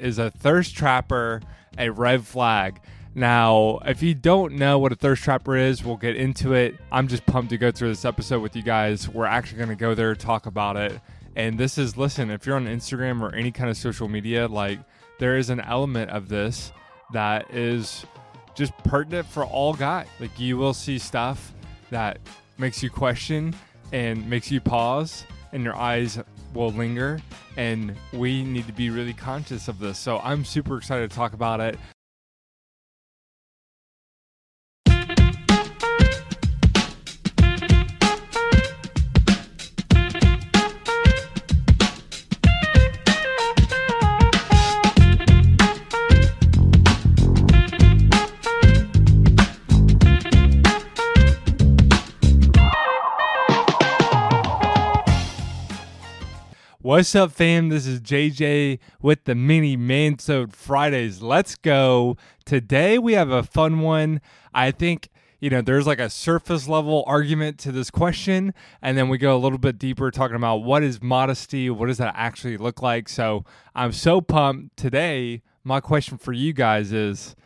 is a thirst trapper a red flag? Now, if you don't know what a thirst trapper is, we'll get into it. I'm just pumped to go through this episode with you guys. We're actually going to go there, talk about it. And this is, listen, if you're on Instagram or any kind of social media, like there is an element of this that is just pertinent for all guys. Like you will see stuff that makes you question and makes you pause, and your eyes will linger. And we need to be really conscious of this. So I'm super excited to talk about it. What's up, fam? This is JJ with the mini Mansode Fridays. Let's go. Today we have a fun one. I think, you know, there's like a surface level argument to this question, and then we go a little bit deeper talking about what is modesty, what does that actually look like. So I'm so pumped. Today, my question for you guys is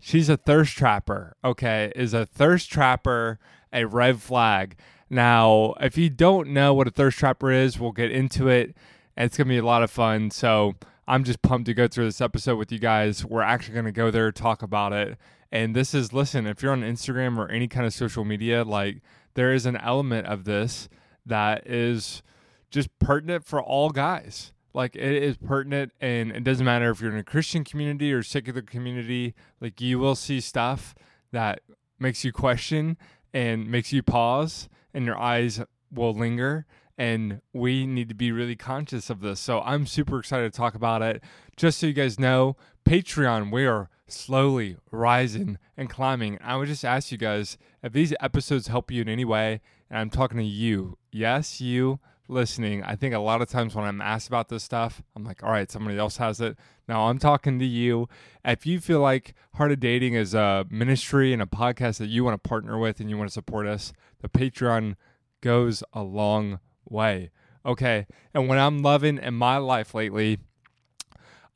she's a thirst trapper. Okay. Is a thirst trapper a red flag? Now, if you don't know what a thirst trapper is, we'll get into it. It's going to be a lot of fun. So I'm just pumped to go through this episode with you guys. We're actually going to go there, talk about it. And this is, listen, if you're on Instagram or any kind of social media, like there is an element of this that is just pertinent for all guys. Like it is pertinent, and it doesn't matter if you're in a Christian community or secular community, like you will see stuff that makes you question and makes you pause and your eyes will linger and we need to be really conscious of this. So I'm super excited to talk about it. Just so you guys know, Patreon, we are slowly rising and climbing. I would just ask you guys if these episodes help you in any way, and I'm talking to you, yes, you listening. I think a lot of times when I'm asked about this stuff, I'm like, all right, somebody else has it. Now I'm talking to you. If you feel like Heart of Dating is a ministry and a podcast that you want to partner with and you want to support us, the Patreon goes a long way. Okay. And what I'm loving in my life lately,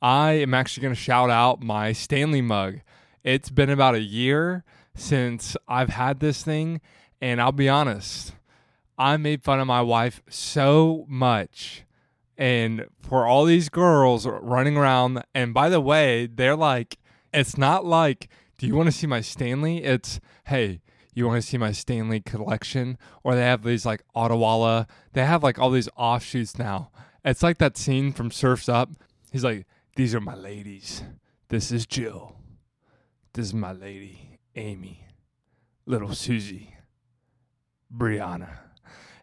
I am actually going to shout out my Stanley mug. It's been about a year since I've had this thing. And I'll be honest, I made fun of my wife so much. And for all these girls running around, and by the way, they're like, it's not like, do you want to see my Stanley? It's, hey, you want to see my Stanley collection? Or they have these like Ottawalla. They have like all these offshoots now. It's like that scene from Surfs Up. He's like, these are my ladies. This is Jill. This is my lady, Amy. Little Susie. Brianna.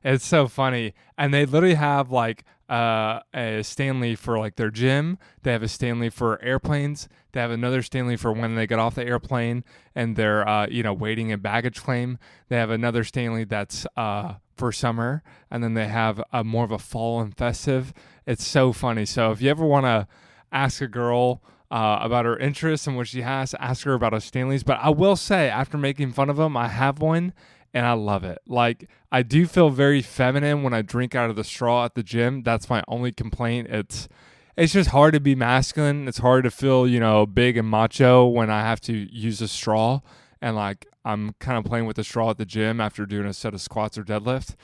It's so funny. And they literally have like uh, a Stanley for like their gym. They have a Stanley for airplanes. They have another Stanley for when they get off the airplane and they're uh, you know waiting in baggage claim. They have another Stanley that's uh, for summer, and then they have a more of a fall and festive. It's so funny. So if you ever want to ask a girl. Uh, about her interests and what she has, ask her about her Stanleys. But I will say, after making fun of them, I have one and I love it. Like I do feel very feminine when I drink out of the straw at the gym. That's my only complaint. It's it's just hard to be masculine. It's hard to feel, you know, big and macho when I have to use a straw and like I'm kind of playing with the straw at the gym after doing a set of squats or deadlift.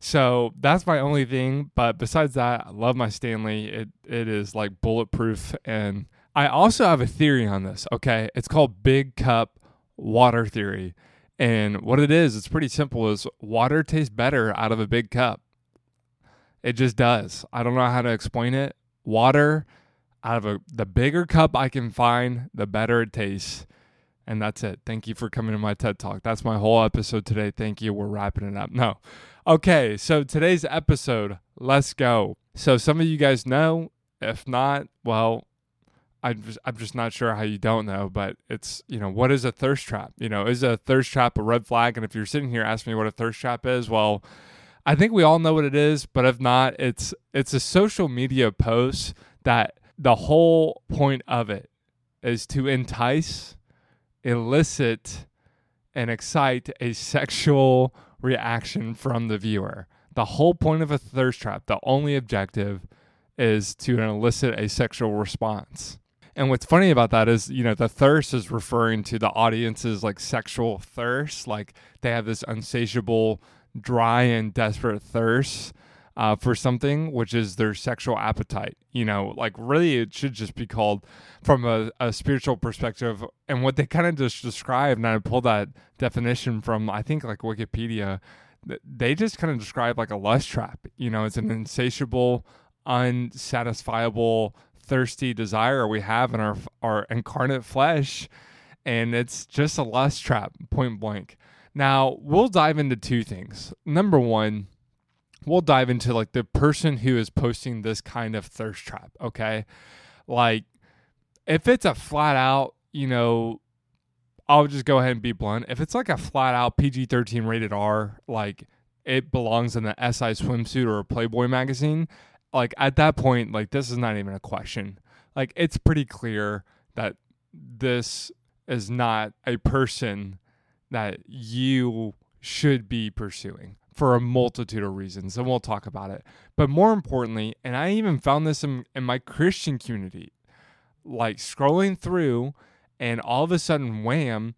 So that's my only thing. But besides that, I love my Stanley. It it is like bulletproof. And I also have a theory on this. Okay. It's called big cup water theory. And what it is, it's pretty simple is water tastes better out of a big cup. It just does. I don't know how to explain it. Water out of a the bigger cup I can find, the better it tastes. And that's it. Thank you for coming to my TED Talk. That's my whole episode today. Thank you. We're wrapping it up. No. Okay, so today's episode, let's go. So some of you guys know, if not, well, I'm just, I'm just not sure how you don't know, but it's, you know, what is a thirst trap? You know, is a thirst trap a red flag? And if you're sitting here asking me what a thirst trap is, well, I think we all know what it is, but if not, it's it's a social media post that the whole point of it is to entice, elicit, and excite a sexual reaction from the viewer. The whole point of a thirst trap, the only objective is to elicit a sexual response. And what's funny about that is, you know, the thirst is referring to the audience's like sexual thirst. Like they have this unsatiable, dry, and desperate thirst uh, for something, which is their sexual appetite. You know, like really, it should just be called from a, a spiritual perspective. And what they kind of just describe, and I pulled that definition from, I think, like Wikipedia, they just kind of describe like a lust trap. You know, it's an insatiable, unsatisfiable thirsty desire we have in our our incarnate flesh and it's just a lust trap point blank. Now we'll dive into two things. Number one we'll dive into like the person who is posting this kind of thirst trap okay? Like if it's a flat out you know i'll just go ahead and be blunt. If it's like a flat out pg-13 rated r like it belongs in the si swimsuit or a playboy magazine like at that point, like this is not even a question. Like it's pretty clear that this is not a person that you should be pursuing for a multitude of reasons, and we'll talk about it. But more importantly, and I even found this in, in my Christian community, like scrolling through, and all of a sudden, wham,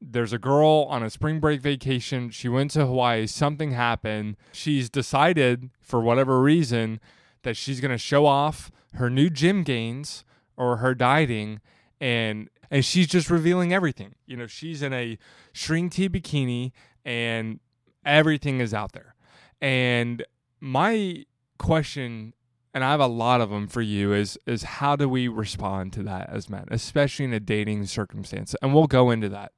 there's a girl on a spring break vacation. She went to Hawaii, something happened. She's decided, for whatever reason, that she's going to show off her new gym gains or her dieting and and she's just revealing everything. You know, she's in a string tee bikini and everything is out there. And my question and I have a lot of them for you is is how do we respond to that as men, especially in a dating circumstance? And we'll go into that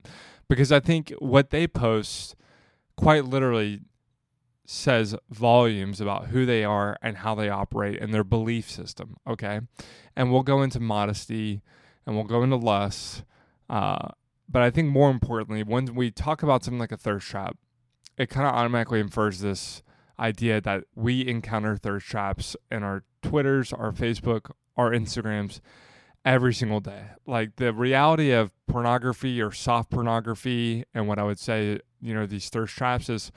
because I think what they post quite literally says volumes about who they are and how they operate and their belief system. Okay. And we'll go into modesty and we'll go into lust. Uh, but I think more importantly, when we talk about something like a thirst trap, it kind of automatically infers this idea that we encounter thirst traps in our Twitters, our Facebook, our Instagrams every single day. Like the reality of pornography or soft pornography, and what I would say, you know, these thirst traps is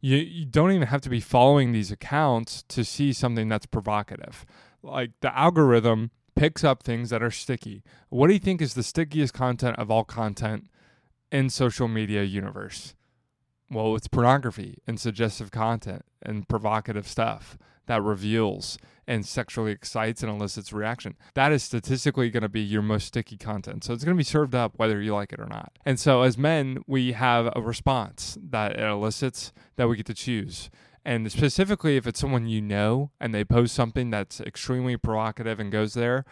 you, you don't even have to be following these accounts to see something that's provocative. Like the algorithm picks up things that are sticky. What do you think is the stickiest content of all content in social media universe? Well, it's pornography and suggestive content and provocative stuff that reveals and sexually excites and elicits reaction. That is statistically going to be your most sticky content. So it's going to be served up whether you like it or not. And so as men, we have a response that it elicits that we get to choose. And specifically, if it's someone you know and they post something that's extremely provocative and goes there,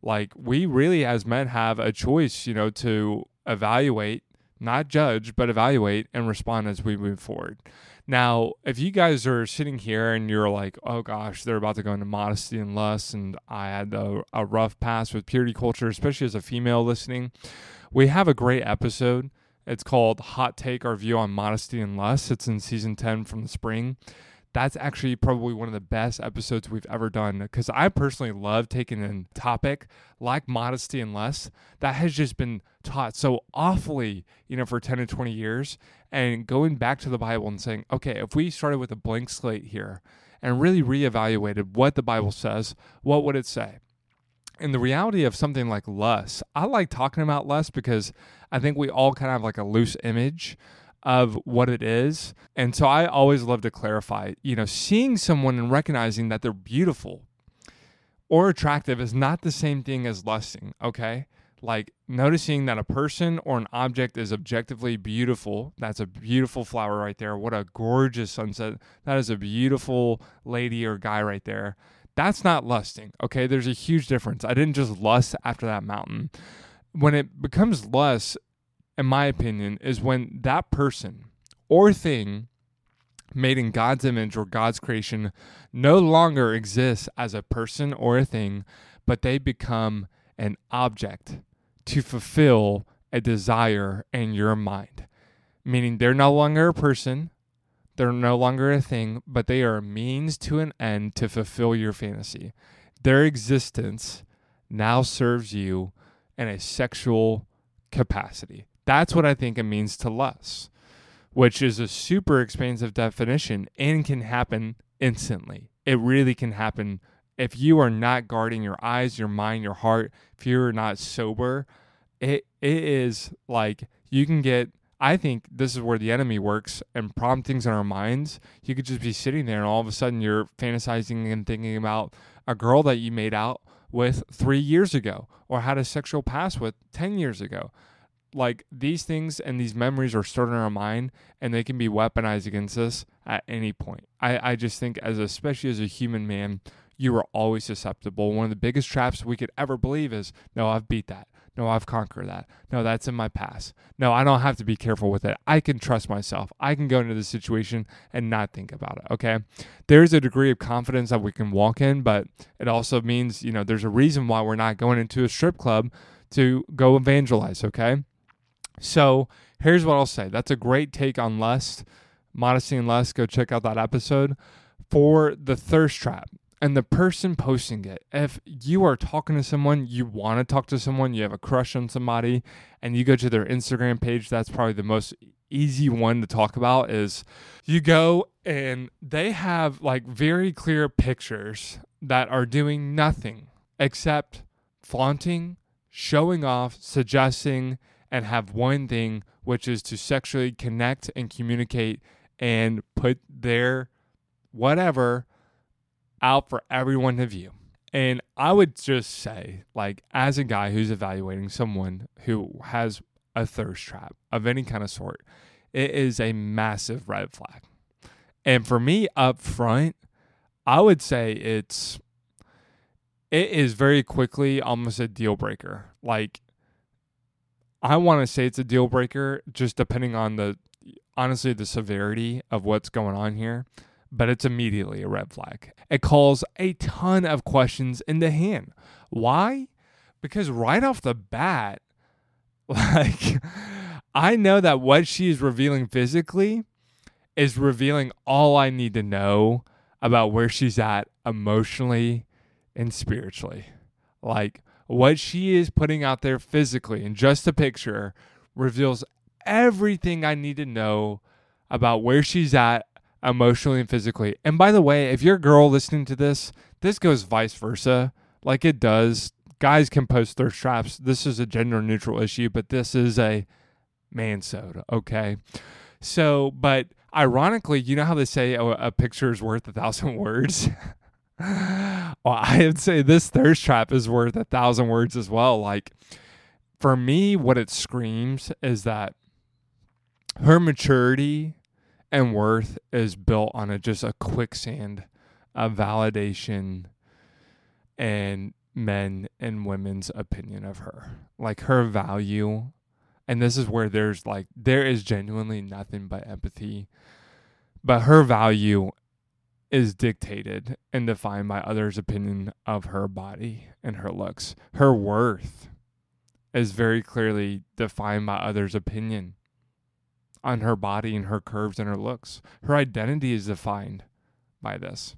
like we really as men have a choice, you know, to evaluate, not judge, but evaluate and respond as we move forward. Now, if you guys are sitting here and you're like, oh gosh, they're about to go into modesty and lust, and I had a, a rough pass with purity culture, especially as a female listening, we have a great episode. It's called Hot Take Our View on Modesty and Lust. It's in season 10 from the spring that's actually probably one of the best episodes we've ever done because I personally love taking a topic like modesty and lust that has just been taught so awfully, you know, for 10 to 20 years and going back to the Bible and saying, okay, if we started with a blank slate here and really reevaluated what the Bible says, what would it say? And the reality of something like lust, I like talking about lust because I think we all kind of have like a loose image of what it is. And so I always love to clarify, you know, seeing someone and recognizing that they're beautiful or attractive is not the same thing as lusting, okay? Like noticing that a person or an object is objectively beautiful. That's a beautiful flower right there. What a gorgeous sunset. That is a beautiful lady or guy right there. That's not lusting, okay? There's a huge difference. I didn't just lust after that mountain. When it becomes lust, in my opinion, is when that person or thing made in God's image or God's creation no longer exists as a person or a thing, but they become an object to fulfill a desire in your mind. Meaning they're no longer a person, they're no longer a thing, but they are a means to an end to fulfill your fantasy. Their existence now serves you in a sexual capacity. That's what I think it means to lust, which is a super expansive definition and can happen instantly. It really can happen if you are not guarding your eyes, your mind, your heart, if you're not sober, it it is like you can get I think this is where the enemy works and prompt things in our minds. You could just be sitting there and all of a sudden you're fantasizing and thinking about a girl that you made out with three years ago or had a sexual past with 10 years ago. Like these things and these memories are stored in our mind and they can be weaponized against us at any point. I, I just think, as especially as a human man, you are always susceptible. One of the biggest traps we could ever believe is, no, I've beat that. No, I've conquered that. No, that's in my past. No, I don't have to be careful with it. I can trust myself. I can go into the situation and not think about it. Okay. There's a degree of confidence that we can walk in, but it also means, you know, there's a reason why we're not going into a strip club to go evangelize. Okay. So here's what I'll say that's a great take on lust, modesty and lust. Go check out that episode. For the thirst trap, and the person posting it, if you are talking to someone, you want to talk to someone, you have a crush on somebody, and you go to their Instagram page, that's probably the most easy one to talk about is you go and they have like very clear pictures that are doing nothing except flaunting, showing off, suggesting, and have one thing, which is to sexually connect and communicate and put their whatever out for everyone to view. And I would just say, like, as a guy who's evaluating someone who has a thirst trap of any kind of sort, it is a massive red flag. And for me up front, I would say it's it is very quickly almost a deal breaker. Like I want to say it's a deal breaker just depending on the honestly the severity of what's going on here but it's immediately a red flag. It calls a ton of questions into hand. Why? Because right off the bat, like, I know that what she is revealing physically is revealing all I need to know about where she's at emotionally and spiritually. Like, what she is putting out there physically in just a picture reveals everything I need to know about where she's at emotionally and physically. And by the way, if you're a girl listening to this, this goes vice versa. Like it does. Guys can post thirst traps. This is a gender neutral issue, but this is a man soda. Okay. So, but ironically, you know how they say a picture is worth a thousand words? well, I would say this thirst trap is worth a thousand words as well. Like, for me, what it screams is that her maturity and worth is built on a just a quicksand of validation and men and women's opinion of her. Like her value. And this is where there's like there is genuinely nothing but empathy. But her value is dictated and defined by others' opinion of her body and her looks. Her worth is very clearly defined by others' opinion on her body and her curves and her looks. Her identity is defined by this.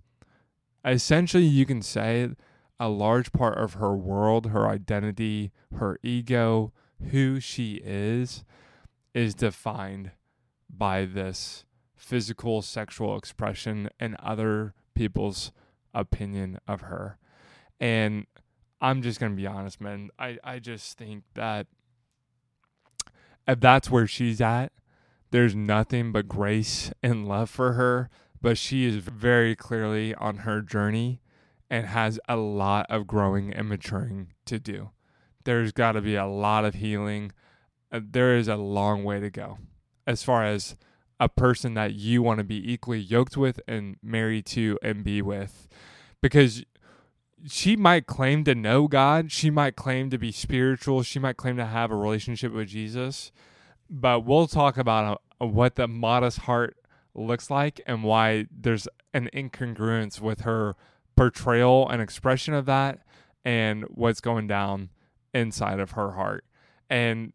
Essentially, you can say a large part of her world, her identity, her ego, who she is, is defined by this physical sexual expression and other people's opinion of her. And I'm just going to be honest, man. I, I just think that if that's where she's at, there's nothing but grace and love for her, but she is very clearly on her journey and has a lot of growing and maturing to do. There's got to be a lot of healing. Uh, there is a long way to go as far as a person that you want to be equally yoked with and married to and be with. Because she might claim to know God, she might claim to be spiritual, she might claim to have a relationship with Jesus, but we'll talk about uh, what the modest heart looks like and why there's an incongruence with her portrayal and expression of that and what's going down inside of her heart. And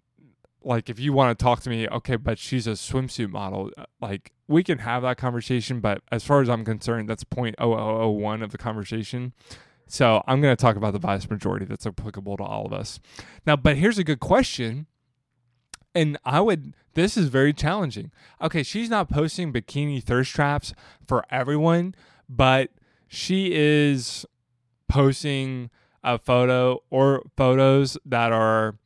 like if you want to talk to me, okay, but she's a swimsuit model, uh, like we can have that conversation, but as far as I'm concerned, that's point oh oh oh one of the conversation. So I'm going to talk about the vast majority that's applicable to all of us. Now, but here's a good question and I would this is very challenging. Okay, she's not posting bikini thirst traps for everyone, but she is posting a photo or photos that are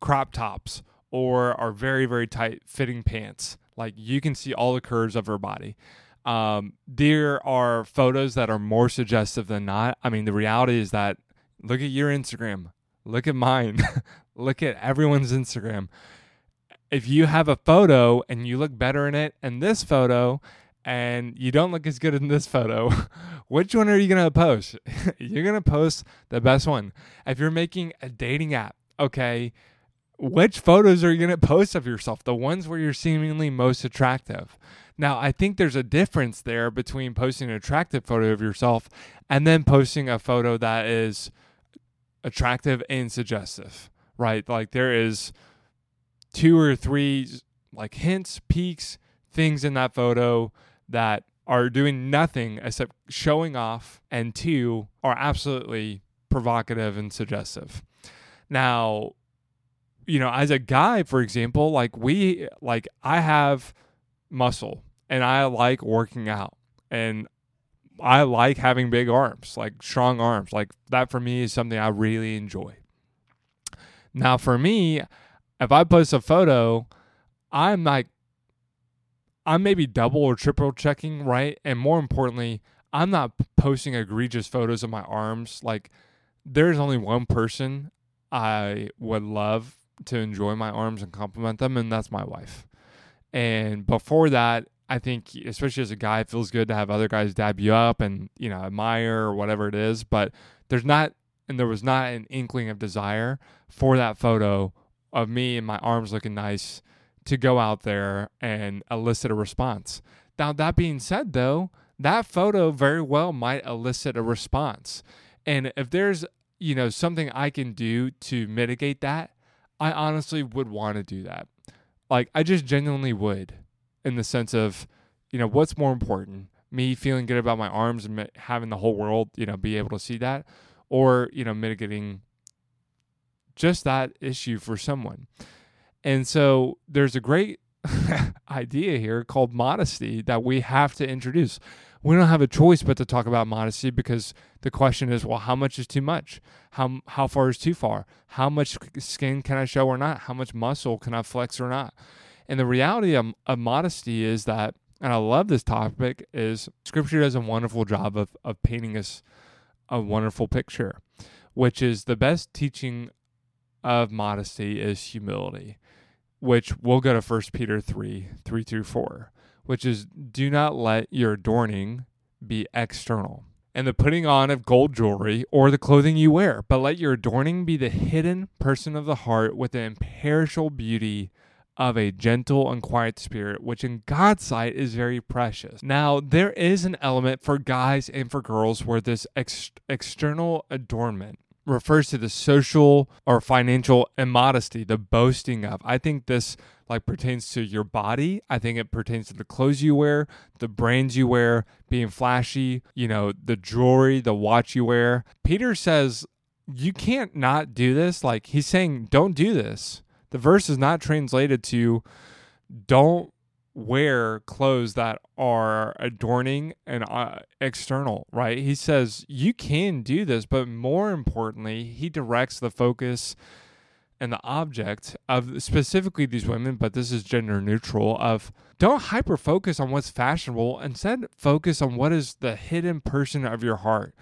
crop tops or are very, very tight fitting pants. Like you can see all the curves of her body. Um, there are photos that are more suggestive than not. I mean, the reality is that look at your Instagram, look at mine, look at everyone's Instagram. If you have a photo and you look better in it and this photo, and you don't look as good in this photo, which one are you to post? you're to post the best one. If you're making a dating app, okay, which photos are you going to post of yourself? The ones where you're seemingly most attractive. Now, I think there's a difference there between posting an attractive photo of yourself and then posting a photo that is attractive and suggestive, right? Like there is two or three like hints, peaks, things in that photo that are doing nothing except showing off, and two are absolutely provocative and suggestive. Now, you know, as a guy, for example, like we, like I have muscle and I like working out and I like having big arms, like strong arms. Like that for me is something I really enjoy. Now, for me, if I post a photo, I'm like I'm maybe double or triple checking, right? And more importantly, I'm not posting egregious photos of my arms. Like, there's only one person I would love to enjoy my arms and compliment them, and that's my wife. And before that, I think, especially as a guy, it feels good to have other guys dab you up and, you know, admire or whatever it is. But there's not, and there was not an inkling of desire for that photo of me and my arms looking nice to go out there and elicit a response. Now, that being said, though, that photo very well might elicit a response. And if there's, you know, something I can do to mitigate that, I honestly would want to do that. Like, I just genuinely would, in the sense of, you know, what's more important? Me feeling good about my arms and having the whole world, you know, be able to see that, or, you know, mitigating just that issue for someone. And so there's a great idea here called modesty that we have to introduce. We don't have a choice but to talk about modesty because the question is, well, how much is too much? How how far is too far? How much skin can I show or not? How much muscle can I flex or not? And the reality of, of modesty is that, and I love this topic, is Scripture does a wonderful job of of painting us a wonderful picture, which is the best teaching of modesty is humility which we'll go to 1 Peter 3 3 through 4, which is do not let your adorning be external and the putting on of gold jewelry or the clothing you wear, but let your adorning be the hidden person of the heart with the imperishable beauty of a gentle and quiet spirit, which in God's sight is very precious. Now, there is an element for guys and for girls where this ex- external adornment refers to the social or financial immodesty, the boasting of. I think this like pertains to your body. I think it pertains to the clothes you wear, the brands you wear, being flashy, you know, the jewelry, the watch you wear. Peter says you can't not do this. Like he's saying don't do this. The verse is not translated to don't wear clothes that are adorning and uh, external, right? He says you can do this, but more importantly, he directs the focus and the object of specifically these women, but this is gender neutral, of don't hyper focus on what's fashionable, instead focus on what is the hidden person of your heart.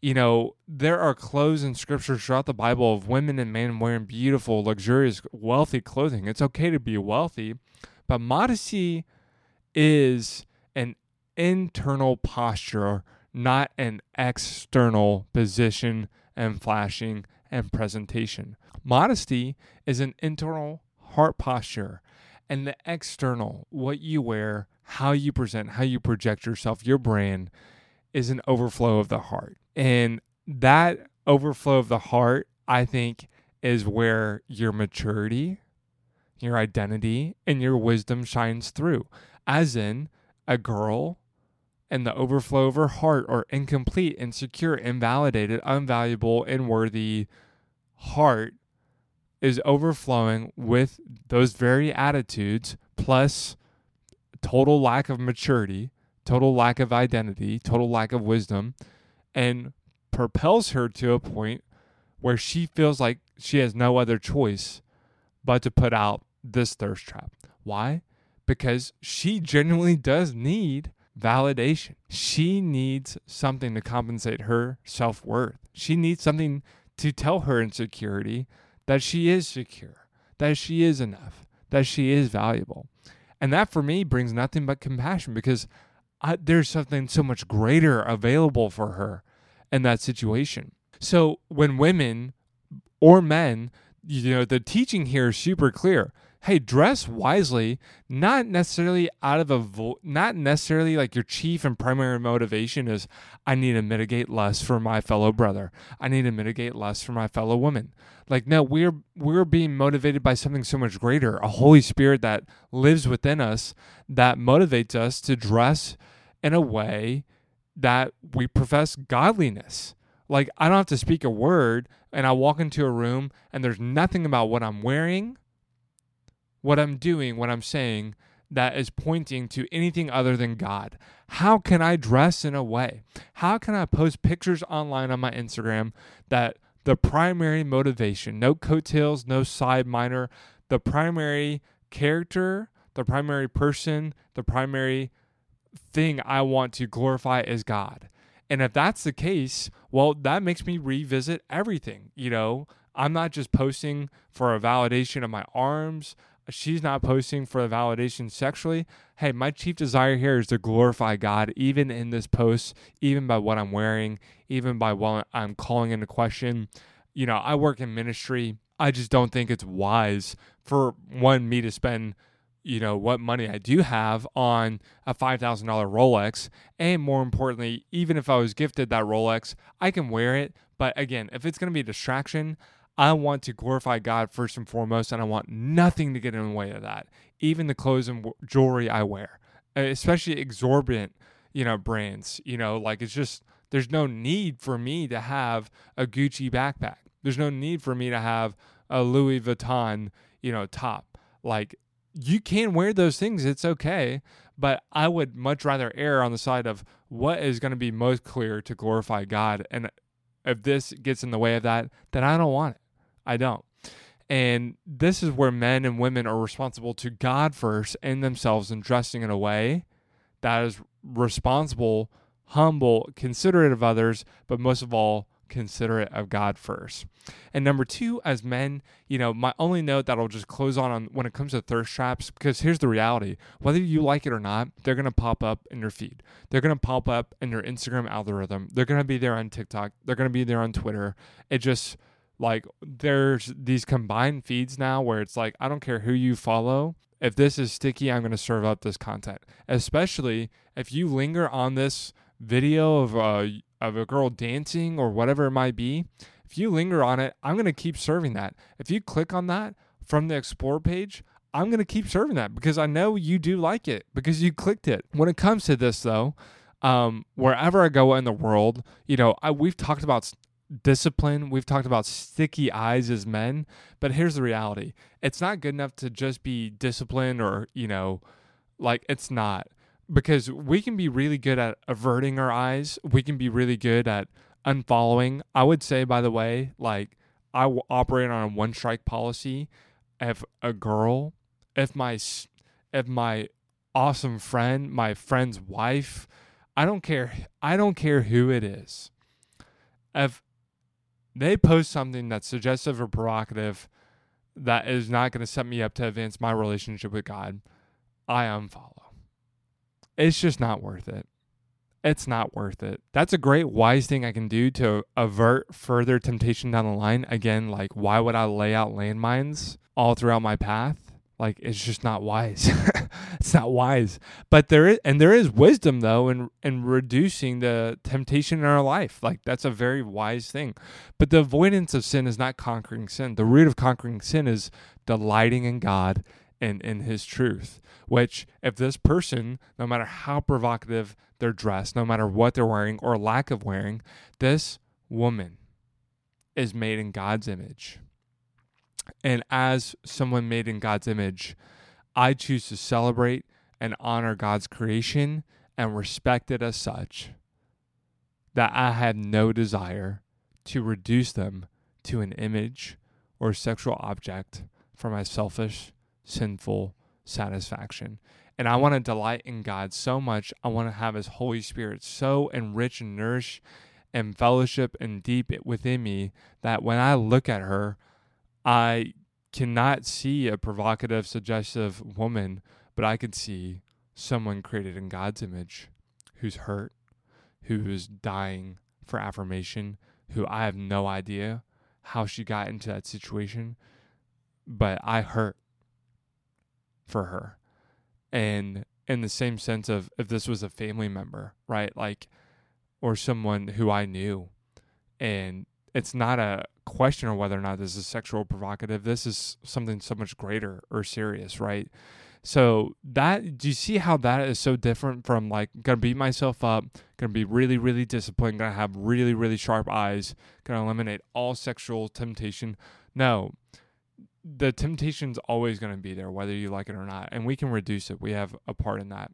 You know, there are clothes in scripture throughout the Bible of women and men wearing beautiful, luxurious, wealthy clothing. It's okay to be wealthy, but modesty is an internal posture, not an external position and flashing and presentation. Modesty is an internal heart posture, and the external, what you wear, how you present, how you project yourself, your brand, is an overflow of the heart. And that overflow of the heart, I think, is where your maturity your identity and your wisdom shines through. As in, a girl and the overflow of her heart are incomplete, insecure, invalidated, unvaluable, unworthy heart is overflowing with those very attitudes plus total lack of maturity, total lack of identity, total lack of wisdom, and propels her to a point where she feels like she has no other choice but to put out this thirst trap. Why? Because she genuinely does need validation. She needs something to compensate her self worth. She needs something to tell her insecurity that she is secure, that she is enough, that she is valuable. And that for me brings nothing but compassion because I, there's something so much greater available for her in that situation. So when women or men, you know, the teaching here is super clear hey, dress wisely, not necessarily out of a not necessarily like your chief and primary motivation is I need to mitigate less for my fellow brother. I need to mitigate less for my fellow woman. Like no, we're we're being motivated by something so much greater, a Holy Spirit that lives within us that motivates us to dress in a way that we profess godliness. Like I don't have to speak a word and I walk into a room and there's nothing about what I'm wearing what I'm doing, what I'm saying that is pointing to anything other than God. How can I dress in a way? How can I post pictures online on my Instagram that the primary motivation, no coattails, no side minor, the primary character, the primary person, the primary thing I want to glorify is God. And if that's the case, well, that makes me revisit everything. You know, I'm not just posting for a validation of my arms, she's not posting for validation sexually. Hey, my chief desire here is to glorify God, even in this post, even by what I'm wearing, even by what I'm calling into question. You know, I work in ministry. I just don't think it's wise for one me to spend, you know, what money I do have on a $5,000 Rolex. And more importantly, even if I was gifted that Rolex, I can wear it. But again, if it's going to be a distraction, I want to glorify God first and foremost, and I want nothing to get in the way of that. Even the clothes and jewelry I wear, uh, especially exorbitant, you know, brands. You know, like it's just there's no need for me to have a Gucci backpack. There's no need for me to have a Louis Vuitton, you know, top. Like you can wear those things, it's okay. But I would much rather err on the side of what is going to be most clear to glorify God. And if this gets in the way of that, then I don't want it. I don't. And this is where men and women are responsible to God first and themselves and dressing in a way that is responsible, humble, considerate of others, but most of all, considerate of God first. And number two, as men, you know, my only note that I'll just close on, on when it comes to thirst traps, because here's the reality whether you like it or not, they're going to pop up in your feed. They're going to pop up in your Instagram algorithm. They're going to be there on TikTok. They're going to be there on Twitter. It just, like there's these combined feeds now where it's like I don't care who you follow. If this is sticky, I'm going to serve up this content. Especially if you linger on this video of a of a girl dancing or whatever it might be. If you linger on it, I'm going to keep serving that. If you click on that from the explore page, I'm going to keep serving that because I know you do like it because you clicked it. When it comes to this though, um, wherever I go in the world, you know, I, we've talked about discipline. We've talked about sticky eyes as men, but here's the reality. It's not good enough to just be disciplined or, you know, like it's not because we can be really good at averting our eyes. We can be really good at unfollowing. I would say, by the way, like I will operate on a one strike policy. If a girl, if my, if my awesome friend, my friend's wife, I don't care. I don't care who it is. If they post something that's suggestive or provocative that is not going to set me up to advance my relationship with God, I unfollow. It's just not worth it. It's not worth it. That's a great wise thing I can do to avert further temptation down the line. Again, like why would I lay out landmines all throughout my path? Like it's just not wise. it's not wise. But there is and there is wisdom though in in reducing the temptation in our life. Like that's a very wise thing. But the avoidance of sin is not conquering sin. The root of conquering sin is delighting in God and in his truth. Which if this person, no matter how provocative they're dressed, no matter what they're wearing or lack of wearing, this woman is made in God's image and as someone made in God's image, I choose to celebrate and honor God's creation and respect it as such. that I have no desire to reduce them to an image or sexual object for my selfish, sinful satisfaction. And I want to delight in God so much. I want to have His Holy Spirit so enrich and nourish and fellowship and deep within me that when I look at her, I cannot see a provocative, suggestive woman, but I can see someone created in God's image who's hurt, who's dying for affirmation, who I have no idea how she got into that situation, but I hurt for her. And in the same sense of if this was a family member, right? Like, or someone who I knew. And it's not a question of whether or not this is sexual provocative. This is something so much greater or serious, right? So that do you see how that is so different from like gonna beat myself up, gonna be really, really disciplined, gonna have really, really sharp eyes, gonna eliminate all sexual temptation. No. The temptation's always gonna be there, whether you like it or not. And we can reduce it. We have a part in that.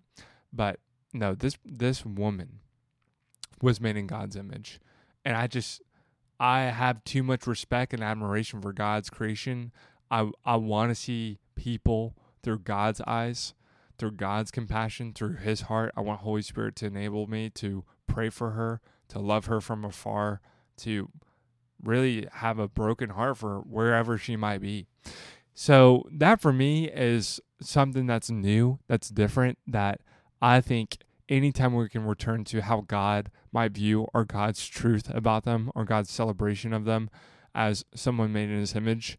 But no, this this woman was made in God's image. And I just I have too much respect and admiration for God's creation. I I want to see people through God's eyes, through God's compassion, through his heart. I want Holy Spirit to enable me to pray for her, to love her from afar, to really have a broken heart for wherever she might be. So that for me is something that's new, that's different, that I think anytime we can return to how God might view or God's truth about them or God's celebration of them as someone made in his image,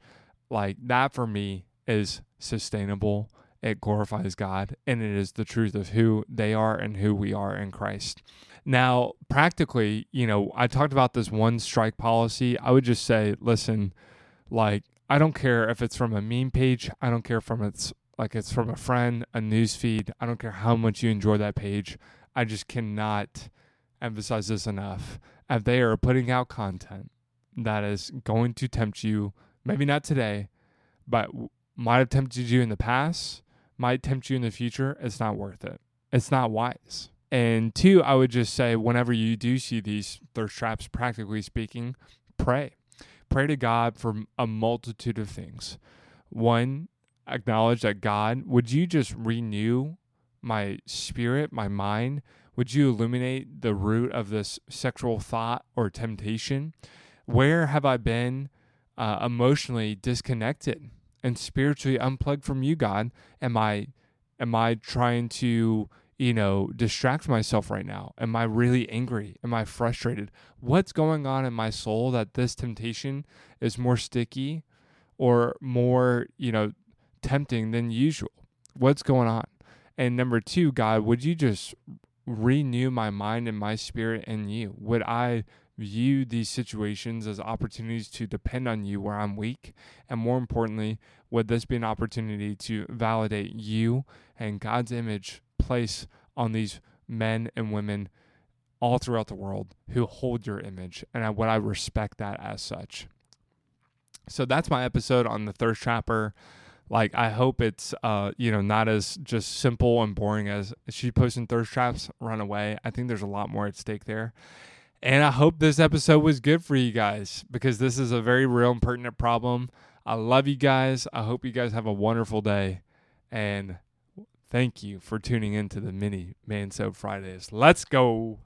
like that for me is sustainable. It glorifies God and it is the truth of who they are and who we are in Christ. Now, practically, you know, I talked about this one strike policy. I would just say, listen, like, I don't care if it's from a meme page, I don't care from it's like it's from a friend, a news feed. I don't care how much you enjoy that page. I just cannot emphasize this enough. If they are putting out content that is going to tempt you, maybe not today, but might have tempted you in the past, might tempt you in the future, it's not worth it. It's not wise. And two, I would just say, whenever you do see these thirst traps, practically speaking, pray. Pray to God for a multitude of things. One, acknowledge that God, would you just renew my spirit, my mind? Would you illuminate the root of this sexual thought or temptation? Where have I been uh, emotionally disconnected and spiritually unplugged from you, God? Am I am I trying to you know distract myself right now? Am I really angry? Am I frustrated? What's going on in my soul that this temptation is more sticky or more you know tempting than usual? What's going on? And number two, God, would you just renew my mind and my spirit in you? Would I view these situations as opportunities to depend on you where I'm weak? And more importantly, would this be an opportunity to validate you and God's image place on these men and women all throughout the world who hold your image? And I, would I respect that as such? So that's my episode on the thirst trapper. Like I hope it's uh you know not as just simple and boring as she posting thirst traps run away. I think there's a lot more at stake there. And I hope this episode was good for you guys because this is a very real and pertinent problem. I love you guys. I hope you guys have a wonderful day. And thank you for tuning in to the mini Mansode Fridays. Let's go.